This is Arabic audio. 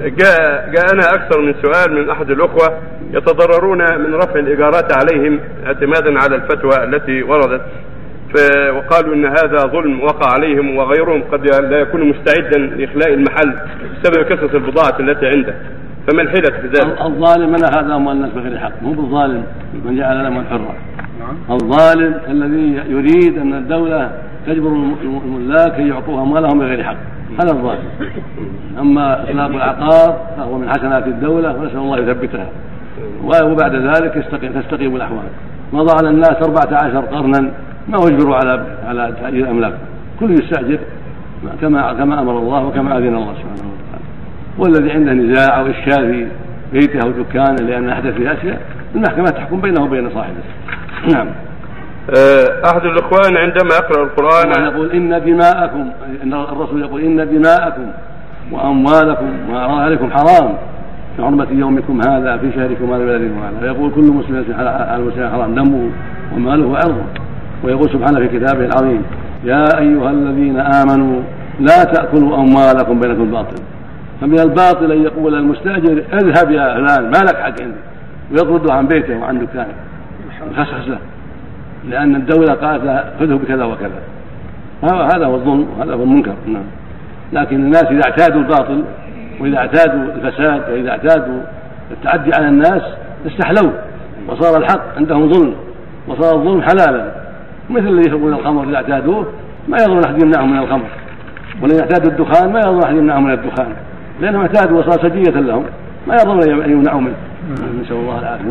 جاء جاءنا أكثر من سؤال من أحد الأخوة يتضررون من رفع الإيجارات عليهم اعتمادا على الفتوى التي وردت. ف- وقالوا إن هذا ظلم وقع عليهم وغيرهم قد لا يكون مستعدا لإخلاء المحل بسبب كثرة البضاعة التي عنده. فما الحيلة في ذلك؟ الظالم من اخذ اموال الناس بغير حق. مو بالظالم. من جعل الاموال حرة. الظالم الذي يريد أن الدولة الم- الملاك ان يعطوها أموالهم بغير حق. هذا الظالم أما اطلاق العقار فهو من حسنات الدولة ونسأل الله يثبتها. وبعد ذلك تستقيم الأحوال. مضى على الناس 14 قرنا ما أجبروا على على تأجير الأملاك. كل يستأجر كما كما أمر الله وكما أذن الله سبحانه وتعالى. والذي عنده نزاع أو إشكال في بيته أو دكانه لأن أحدث فيه اشياء المحكمة تحكم بينه وبين صاحبه. نعم. أحد الإخوان عندما يقرأ القران يقول إن دماءكم إن الرسول يقول إن دماءكم وأموالكم واموالكم حرام كحرمة يومكم هذا في شهركم هذا بلدكم هذا. ويقول كل مسلم على المسلم حرام دمه وماله وعرضه ويقول سبحانه في كتابه العظيم يا أيها الذين آمنوا لا تأكلوا أموالكم بينكم بالباطل فمن الباطل أن يقول المستأجر اذهب يا فلان ما لك حق عندي. ويطرده عن بيته وعن دكانه. يخسخس له لأن الدولة قالت له خذه بكذا وكذا. هذا هو الظلم وهذا هو المنكر نعم. لكن الناس إذا اعتادوا الباطل وإذا اعتادوا الفساد وإذا اعتادوا التعدي على الناس استحلوه. وصار الحق عندهم ظلم وصار الظلم حلالا. مثل اللي يشربون الخمر إذا اعتادوه ما يظن أحد يمنعهم من الخمر. والذين اعتادوا الدخان ما يظن أحد يمنعهم من الدخان. لأنهم اعتادوا وصار سجية لهم ما يظن أن يمنعوا منه. نسأل الله العافية.